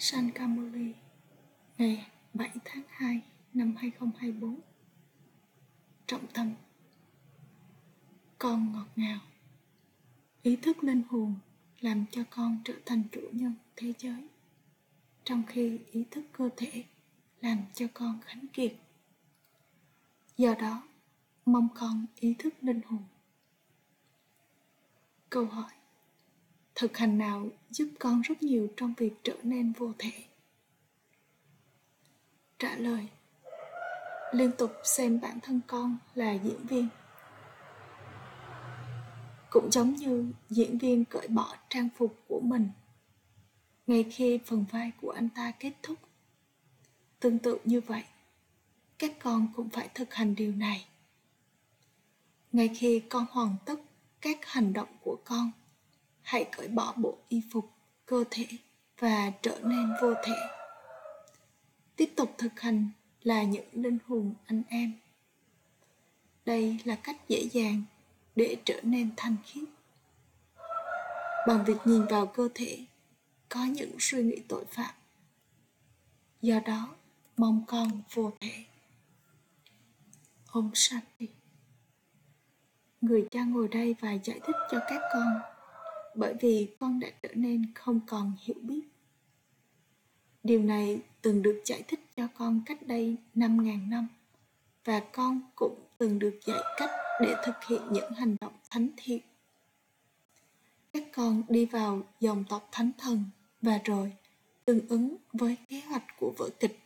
San Camoli ngày 7 tháng 2 năm 2024 Trọng tâm. Con ngọt ngào. Ý thức linh hồn làm cho con trở thành chủ nhân thế giới. Trong khi ý thức cơ thể làm cho con khánh kiệt. Do đó, mong con ý thức linh hồn. Câu hỏi thực hành nào giúp con rất nhiều trong việc trở nên vô thể? Trả lời, liên tục xem bản thân con là diễn viên. Cũng giống như diễn viên cởi bỏ trang phục của mình, ngay khi phần vai của anh ta kết thúc. Tương tự như vậy, các con cũng phải thực hành điều này. Ngay khi con hoàn tất các hành động của con hãy cởi bỏ bộ y phục, cơ thể và trở nên vô thể. Tiếp tục thực hành là những linh hồn anh em. Đây là cách dễ dàng để trở nên thanh khiết. Bằng việc nhìn vào cơ thể, có những suy nghĩ tội phạm. Do đó, mong con vô thể. Om Shanti. Người cha ngồi đây và giải thích cho các con bởi vì con đã trở nên không còn hiểu biết. Điều này từng được giải thích cho con cách đây 5.000 năm và con cũng từng được dạy cách để thực hiện những hành động thánh thiện. Các con đi vào dòng tộc thánh thần và rồi tương ứng với kế hoạch của vở kịch,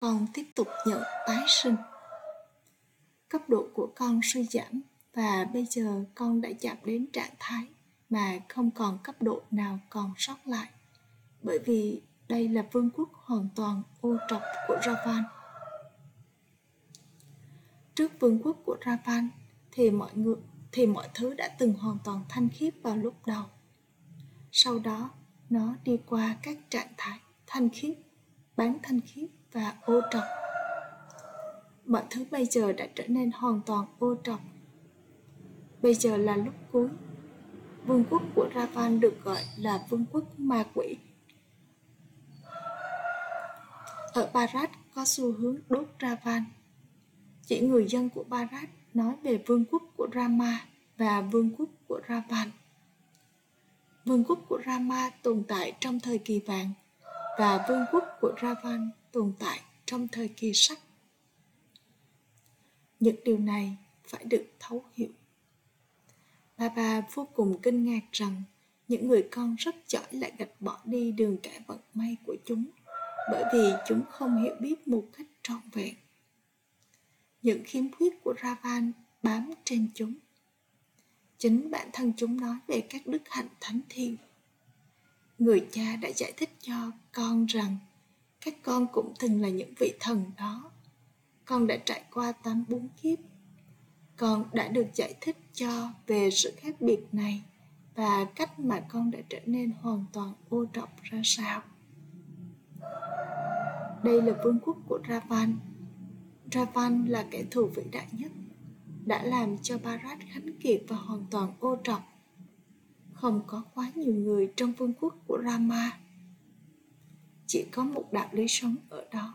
con tiếp tục nhận tái sinh. Cấp độ của con suy giảm và bây giờ con đã chạm đến trạng thái mà không còn cấp độ nào còn sót lại bởi vì đây là vương quốc hoàn toàn ô trọc của Ravan. Trước vương quốc của Ravan thì mọi người thì mọi thứ đã từng hoàn toàn thanh khiết vào lúc đầu. Sau đó, nó đi qua các trạng thái thanh khiết, bán thanh khiết và ô trọc. Mọi thứ bây giờ đã trở nên hoàn toàn ô trọc. Bây giờ là lúc cuối Vương quốc của Ravan được gọi là vương quốc ma quỷ. Ở Barat có xu hướng đốt Ravan. Chỉ người dân của Barat nói về vương quốc của Rama và vương quốc của Ravan. Vương quốc của Rama tồn tại trong thời kỳ vàng và vương quốc của Ravan tồn tại trong thời kỳ sắt. Những điều này phải được thấu hiểu. Bà bà vô cùng kinh ngạc rằng những người con rất giỏi lại gạch bỏ đi đường cả vận may của chúng, bởi vì chúng không hiểu biết một cách trọn vẹn. Những khiếm khuyết của Ravan bám trên chúng. Chính bản thân chúng nói về các đức hạnh thánh thiện. Người cha đã giải thích cho con rằng các con cũng từng là những vị thần đó. Con đã trải qua tám bốn kiếp con đã được giải thích cho về sự khác biệt này và cách mà con đã trở nên hoàn toàn ô trọng ra sao. Đây là vương quốc của ravan. Ravan là kẻ thù vĩ đại nhất, đã làm cho barat khánh kiệt và hoàn toàn ô trọng không có quá nhiều người trong vương quốc của rama. Chỉ có một đạo lý sống ở đó.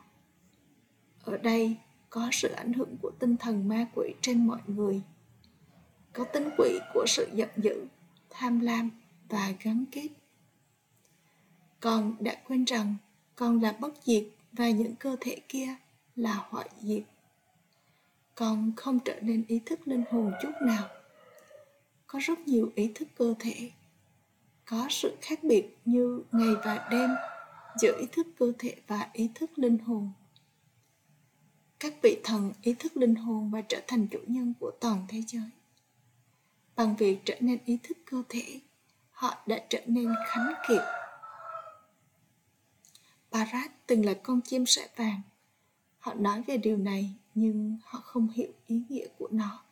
Ở đây có sự ảnh hưởng của tinh thần ma quỷ trên mọi người. Có tính quỷ của sự giận dữ, tham lam và gắn kết. Con đã quên rằng con là bất diệt và những cơ thể kia là hoại diệt. Con không trở nên ý thức linh hồn chút nào. Có rất nhiều ý thức cơ thể. Có sự khác biệt như ngày và đêm giữa ý thức cơ thể và ý thức linh hồn các vị thần ý thức linh hồn và trở thành chủ nhân của toàn thế giới. Bằng việc trở nên ý thức cơ thể, họ đã trở nên khánh kiệt. Parat từng là con chim sẻ vàng. Họ nói về điều này, nhưng họ không hiểu ý nghĩa của nó.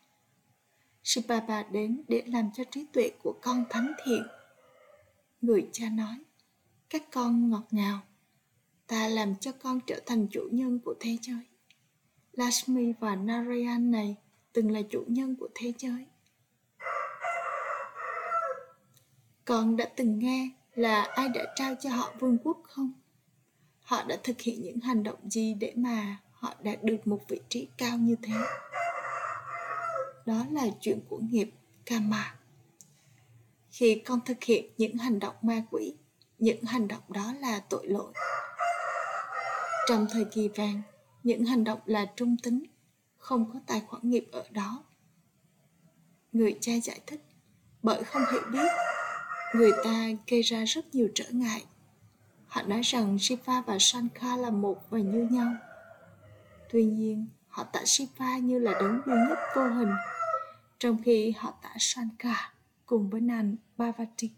Sipapa đến để làm cho trí tuệ của con thánh thiện. Người cha nói, các con ngọt ngào, ta làm cho con trở thành chủ nhân của thế giới. Lakshmi và Narayan này từng là chủ nhân của thế giới. Con đã từng nghe là ai đã trao cho họ vương quốc không? họ đã thực hiện những hành động gì để mà họ đạt được một vị trí cao như thế đó là chuyện của nghiệp, karma khi con thực hiện những hành động ma quỷ, những hành động đó là tội lỗi trong thời kỳ vàng những hành động là trung tính, không có tài khoản nghiệp ở đó. Người cha giải thích, bởi không hiểu biết. Người ta gây ra rất nhiều trở ngại. Họ nói rằng shiva và shankar là một và như nhau. Tuy nhiên, họ tả shiva như là đấng duy nhất vô hình, trong khi họ tả shankar cùng với nàng bhavati.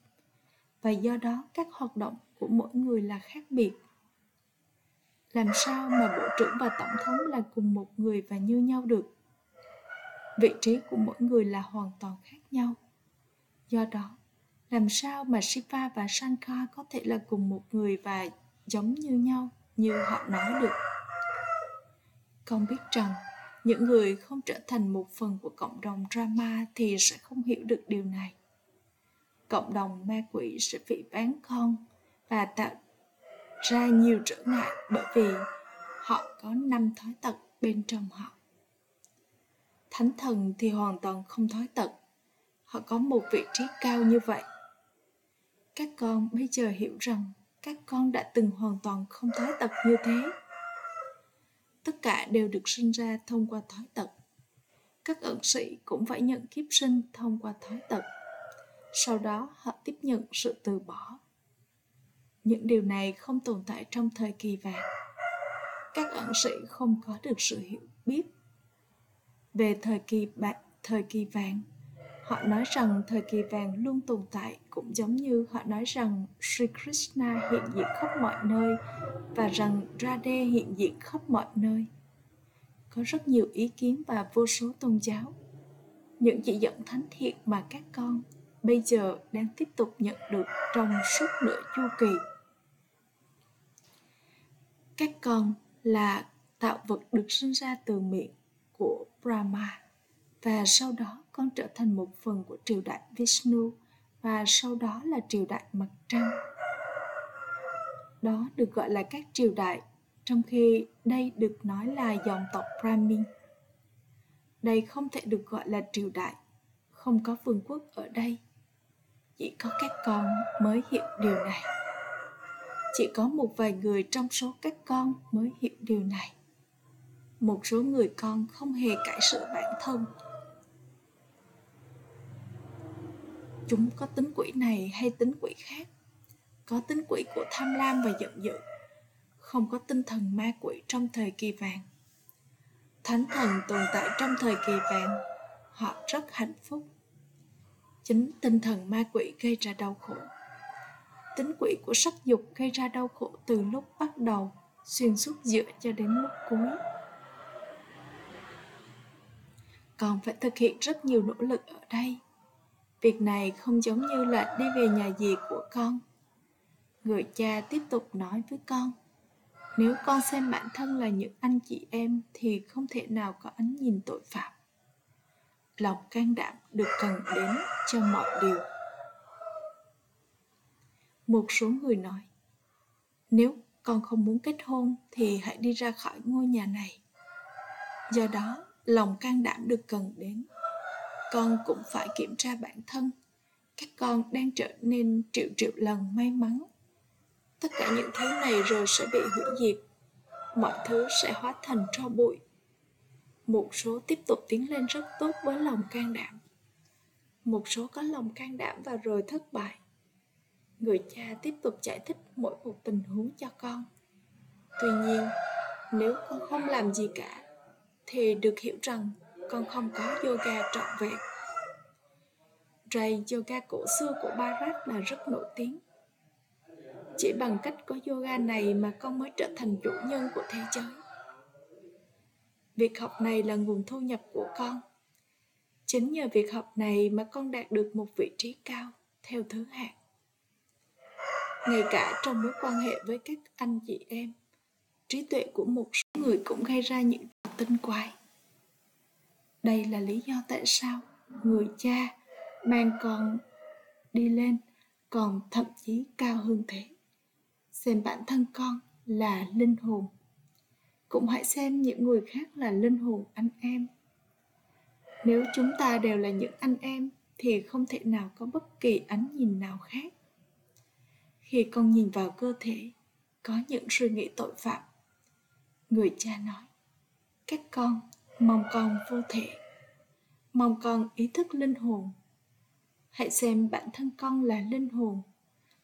Và do đó, các hoạt động của mỗi người là khác biệt làm sao mà bộ trưởng và tổng thống là cùng một người và như nhau được? Vị trí của mỗi người là hoàn toàn khác nhau. Do đó, làm sao mà shiva và shankar có thể là cùng một người và giống như nhau như họ nói được? Con biết rằng, những người không trở thành một phần của cộng đồng drama thì sẽ không hiểu được điều này. Cộng đồng ma quỷ sẽ bị bán con và tạo ra nhiều trở ngại bởi vì họ có năm thói tật bên trong họ. Thánh thần thì hoàn toàn không thói tật, họ có một vị trí cao như vậy. Các con bây giờ hiểu rằng các con đã từng hoàn toàn không thói tật như thế. Tất cả đều được sinh ra thông qua thói tật. Các ẩn sĩ cũng phải nhận kiếp sinh thông qua thói tật. Sau đó, họ tiếp nhận sự từ bỏ những điều này không tồn tại trong thời kỳ vàng các ẩn sĩ không có được sự hiểu biết về thời kỳ bạc, thời kỳ vàng họ nói rằng thời kỳ vàng luôn tồn tại, cũng giống như họ nói rằng Sri Krishna hiện diện khắp mọi nơi và rằng Radhe hiện diện khắp mọi nơi. Có rất nhiều ý kiến và vô số tôn giáo. Những chỉ dẫn thánh thiện mà các con bây giờ đang tiếp tục nhận được trong suốt nửa chu kỳ. Các con là tạo vật được sinh ra từ miệng của Brahma và sau đó con trở thành một phần của triều đại Vishnu và sau đó là triều đại mặt trăng. Đó được gọi là các triều đại, trong khi đây được nói là dòng tộc Brahmin. Đây không thể được gọi là triều đại, không có vương quốc ở đây. Chỉ có các con mới hiểu điều này. Chỉ có một vài người trong số các con mới hiểu điều này. Một số người con không hề cải sửa bản thân. Chúng có tính quỷ này hay tính quỷ khác? Có tính quỷ của tham lam và giận dữ, không có tinh thần ma quỷ trong thời kỳ vàng. Thánh thần tồn tại trong thời kỳ vàng, họ rất hạnh phúc. Chính tinh thần ma quỷ gây ra đau khổ tính quỷ của sắc dục gây ra đau khổ từ lúc bắt đầu, xuyên suốt giữa cho đến lúc cuối. Còn phải thực hiện rất nhiều nỗ lực ở đây. Việc này không giống như là đi về nhà dì của con. Người cha tiếp tục nói với con, nếu con xem bản thân là những anh chị em thì không thể nào có ánh nhìn tội phạm. Lòng can đảm được cần đến cho mọi điều một số người nói, nếu con không muốn kết hôn thì hãy đi ra khỏi ngôi nhà này. Do đó, lòng can đảm được cần đến. Con cũng phải kiểm tra bản thân. Các con đang trở nên triệu triệu lần may mắn. Tất cả những thứ này rồi sẽ bị hủy diệt. Mọi thứ sẽ hóa thành tro bụi. Một số tiếp tục tiến lên rất tốt với lòng can đảm. Một số có lòng can đảm và rồi thất bại người cha tiếp tục giải thích mỗi một tình huống cho con tuy nhiên, nếu con không làm gì cả, thì được hiểu rằng con không có yoga trọn vẹn. Ray, yoga cổ xưa của Bharat là rất nổi tiếng. Chỉ bằng cách có yoga này mà con mới trở thành chủ nhân của thế giới. Việc học này là nguồn thu nhập của con. Chính nhờ việc học này mà con đạt được một vị trí cao theo thứ hạng. Ngay cả trong mối quan hệ với các anh chị em, trí tuệ của một số người cũng gây ra những tinh quái. Đây là lý do tại sao người cha mang con đi lên còn thậm chí cao hơn thế. Xem bản thân con là linh hồn cũng hãy xem những người khác là linh hồn anh em. Nếu chúng ta đều là những anh em thì không thể nào có bất kỳ ánh nhìn nào khác khi con nhìn vào cơ thể, có những suy nghĩ tội phạm. Người cha nói, các con, mong con vô thể. Mong con ý thức linh hồn. Hãy xem bản thân con là linh hồn.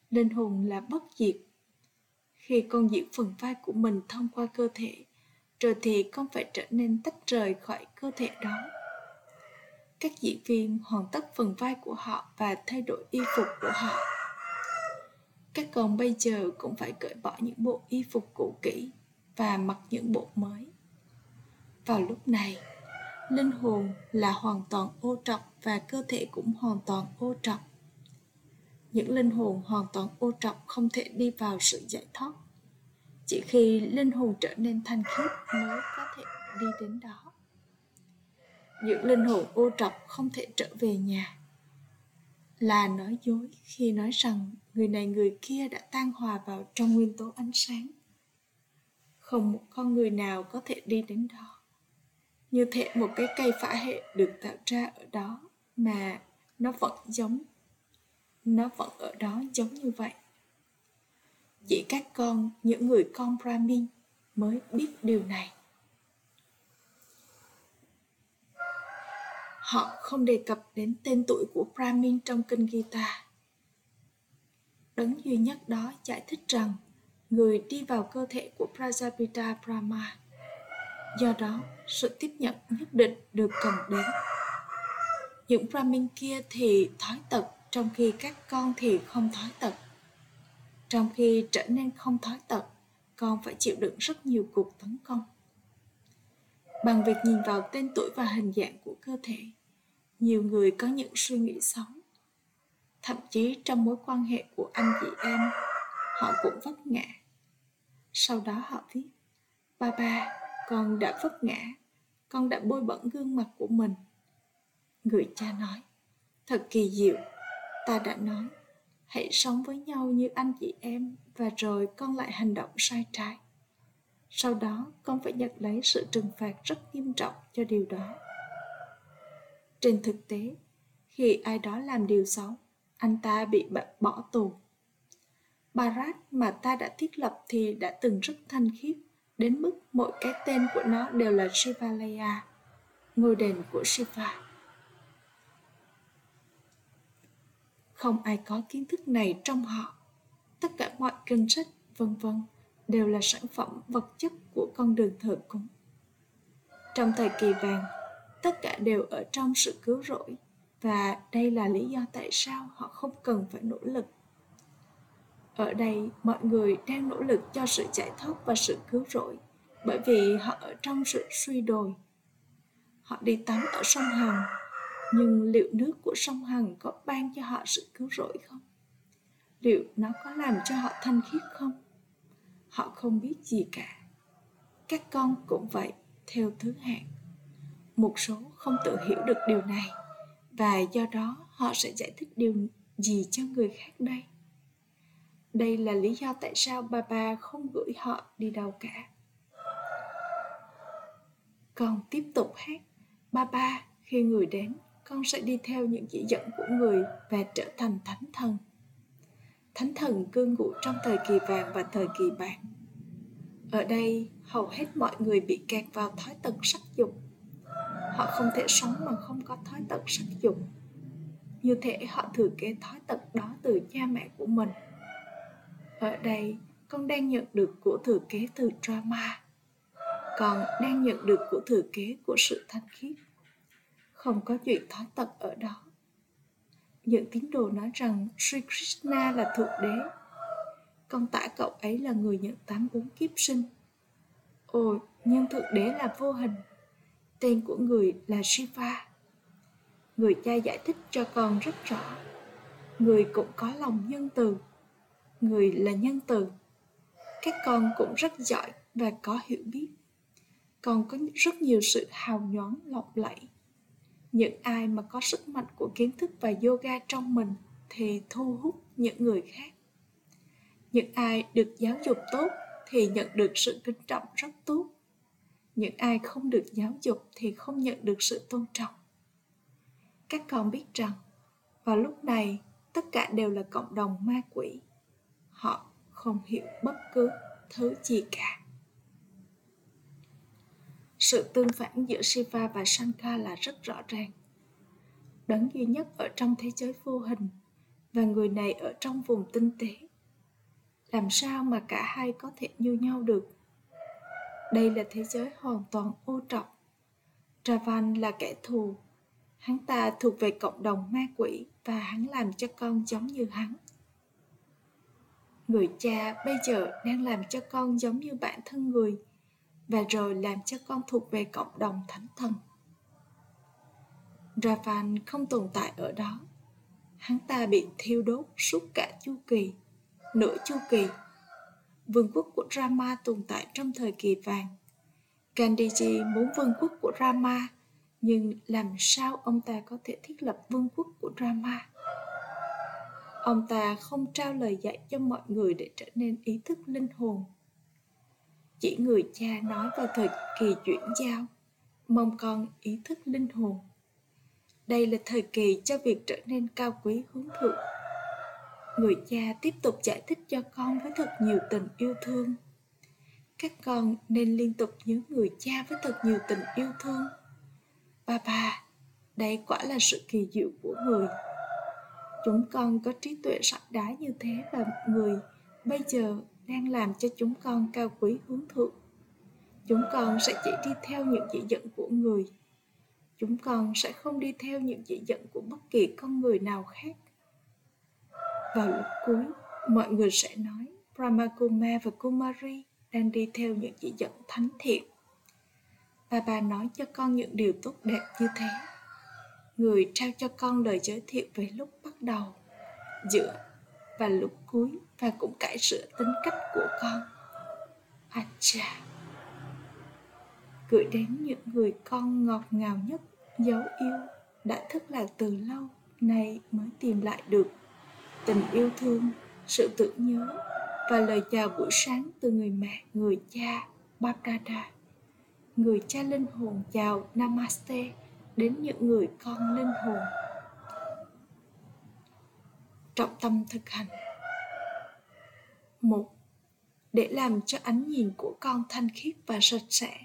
Linh hồn là bất diệt. Khi con diễn phần vai của mình thông qua cơ thể, rồi thì con phải trở nên tách rời khỏi cơ thể đó. Các diễn viên hoàn tất phần vai của họ và thay đổi y phục của họ các con bây giờ cũng phải cởi bỏ những bộ y phục cũ kỹ và mặc những bộ mới. Vào lúc này, linh hồn là hoàn toàn ô trọc và cơ thể cũng hoàn toàn ô trọc những linh hồn hoàn toàn ô trọc không thể đi vào sự giải thoát. Chỉ khi linh hồn trở nên thanh khiết mới có thể đi đến đó. Những linh hồn ô trọc không thể trở về nhà là nói dối khi nói rằng người này người kia đã tan hòa vào trong nguyên tố ánh sáng. Không một con người nào có thể đi đến đó. Như thể một cái cây phả hệ được tạo ra ở đó, mà nó vẫn giống. Nó vẫn ở đó giống như vậy. Chỉ các con, những người con brahmin mới biết điều này. Họ không đề cập đến tên tuổi của brahmin trong kinh gita. Đấng duy nhất đó giải thích rằng người đi vào cơ thể của prajapita brahma. Do đó, sự tiếp nhận nhất định được cần đến. Những brahmin kia thì thói tật, trong khi các con thì không thói tật. Trong khi trở nên không thói tật, con phải chịu đựng rất nhiều cuộc tấn công bằng việc nhìn vào tên tuổi và hình dạng của cơ thể, nhiều người có những suy nghĩ xấu. Thậm chí trong mối quan hệ của anh chị em, họ cũng vấp ngã. Sau đó họ viết, ba ba, con đã vấp ngã, con đã bôi bẩn gương mặt của mình. Người cha nói, thật kỳ diệu, ta đã nói, hãy sống với nhau như anh chị em và rồi con lại hành động sai trái sau đó, con phải nhận lấy sự trừng phạt rất nghiêm trọng cho điều đó. Trên thực tế, khi ai đó làm điều xấu, anh ta bị bỏ tù. Barat mà ta đã thiết lập thì đã từng rất thanh khiết, đến mức mỗi cái tên của nó đều là shivalaya ngôi đền của shiva. Không ai có kiến thức này trong họ. Tất cả mọi kinh sách, vân vân đều là sản phẩm vật chất của con đường thờ cúng. Trong thời kỳ vàng, tất cả đều ở trong sự cứu rỗi và đây là lý do tại sao họ không cần phải nỗ lực. Ở đây, mọi người đang nỗ lực cho sự giải thoát và sự cứu rỗi bởi vì họ ở trong sự suy đồi. Họ đi tắm ở sông hằng, nhưng liệu nước của sông hằng có ban cho họ sự cứu rỗi không? Liệu nó có làm cho họ thanh khiết không? Họ không biết gì cả. Các con cũng vậy, theo thứ hạng. Một số không tự hiểu được điều này, và do đó họ sẽ giải thích điều gì cho người khác đây? Đây là lý do tại sao bà bà không gửi họ đi đâu cả. Con tiếp tục hát, ba ba, khi người đến, con sẽ đi theo những chỉ dẫn của người và trở thành thánh thần thánh thần cư ngụ trong thời kỳ vàng và thời kỳ bạc. Ở đây, hầu hết mọi người bị kẹt vào thói tật sắc dục. Họ không thể sống mà không có thói tật sắc dục. Như thể họ thừa kế thói tật đó từ cha mẹ của mình. Ở đây, con đang nhận được của thừa kế từ drama. Còn đang nhận được của thừa kế của sự thanh khiết. Không có chuyện thói tật ở đó những tín đồ nói rằng Sri Krishna là thượng đế. Con tả cậu ấy là người nhận tám bốn kiếp sinh. Ồ, nhưng thượng đế là vô hình. Tên của người là Shiva. Người cha giải thích cho con rất rõ. Người cũng có lòng nhân từ. Người là nhân từ. Các con cũng rất giỏi và có hiểu biết. Còn có rất nhiều sự hào nhoáng lộng lẫy những ai mà có sức mạnh của kiến thức và yoga trong mình thì thu hút những người khác. Những ai được giáo dục tốt thì nhận được sự kính trọng rất tốt. Những ai không được giáo dục thì không nhận được sự tôn trọng. Các con biết rằng, vào lúc này, tất cả đều là cộng đồng ma quỷ. Họ không hiểu bất cứ thứ gì cả sự tương phản giữa Shiva và Shankar là rất rõ ràng. Đấng duy nhất ở trong thế giới vô hình và người này ở trong vùng tinh tế. Làm sao mà cả hai có thể như nhau được? Đây là thế giới hoàn toàn ô trọng. Ravan là kẻ thù. Hắn ta thuộc về cộng đồng ma quỷ và hắn làm cho con giống như hắn. Người cha bây giờ đang làm cho con giống như bản thân người và rồi làm cho con thuộc về cộng đồng thánh thần. Ravan không tồn tại ở đó. Hắn ta bị thiêu đốt suốt cả chu kỳ, nửa chu kỳ. Vương quốc của Rama tồn tại trong thời kỳ vàng. Gandhiji muốn vương quốc của Rama, nhưng làm sao ông ta có thể thiết lập vương quốc của Rama? Ông ta không trao lời dạy cho mọi người để trở nên ý thức linh hồn chỉ người cha nói vào thời kỳ chuyển giao, mong con ý thức linh hồn. Đây là thời kỳ cho việc trở nên cao quý hướng thượng. Người cha tiếp tục giải thích cho con với thật nhiều tình yêu thương. Các con nên liên tục nhớ người cha với thật nhiều tình yêu thương. Ba ba, đây quả là sự kỳ diệu của người. Chúng con có trí tuệ sẵn đá như thế và người bây giờ đang làm cho chúng con cao quý hướng thượng. Chúng con sẽ chỉ đi theo những chỉ dẫn của người. Chúng con sẽ không đi theo những chỉ dẫn của bất kỳ con người nào khác. Vào lúc cuối, mọi người sẽ nói brahma và kumari đang đi theo những chỉ dẫn thánh thiện. Và bà nói cho con những điều tốt đẹp như thế. Người trao cho con lời giới thiệu về lúc bắt đầu, giữa và lúc cuối và cũng cải sửa tính cách của con. Acha gửi đến những người con ngọt ngào nhất, dấu yêu, đã thức lạc từ lâu nay mới tìm lại được. Tình yêu thương, sự tưởng nhớ và lời chào buổi sáng từ người mẹ, người cha Bapdada người cha linh hồn chào Namaste đến những người con linh hồn trọng tâm thực hành. Một, để làm cho ánh nhìn của con thanh khiết và sạch sẽ,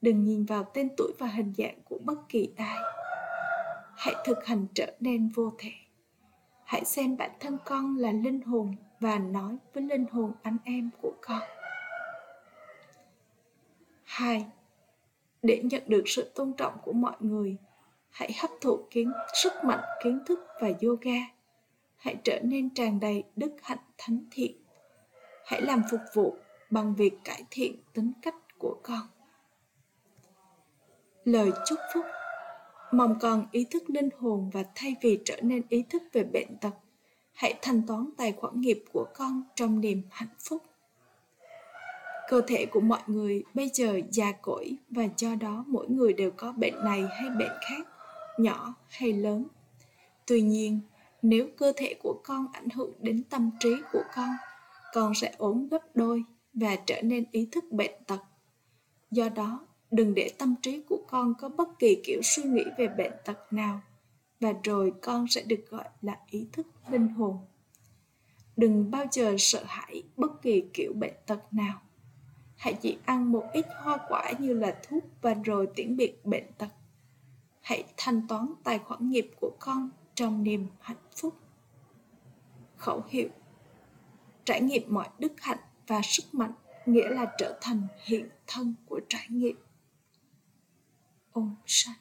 đừng nhìn vào tên tuổi và hình dạng của bất kỳ ai. Hãy thực hành trở nên vô thể. Hãy xem bản thân con là linh hồn và nói với linh hồn anh em của con. Hai, để nhận được sự tôn trọng của mọi người, hãy hấp thụ kiến, sức mạnh, kiến thức và yoga hãy trở nên tràn đầy đức hạnh thánh thiện. Hãy làm phục vụ bằng việc cải thiện tính cách của con. Lời chúc phúc. Mong con ý thức linh hồn và thay vì trở nên ý thức về bệnh tật, hãy thanh toán tài khoản nghiệp của con trong niềm hạnh phúc. Cơ thể của mọi người bây giờ già cỗi và do đó mỗi người đều có bệnh này hay bệnh khác, nhỏ hay lớn. Tuy nhiên nếu cơ thể của con ảnh hưởng đến tâm trí của con con sẽ ốm gấp đôi và trở nên ý thức bệnh tật. Do đó, đừng để tâm trí của con có bất kỳ kiểu suy nghĩ về bệnh tật nào và rồi con sẽ được gọi là ý thức linh hồn. Đừng bao giờ sợ hãi bất kỳ kiểu bệnh tật nào. Hãy chỉ ăn một ít hoa quả như là thuốc và rồi tiễn biệt bệnh tật. Hãy thanh toán tài khoản nghiệp của con trong niềm hạnh phúc, khẩu hiệu, trải nghiệm mọi đức hạnh và sức mạnh, nghĩa là trở thành hiện thân của trải nghiệm. Ôm sanh.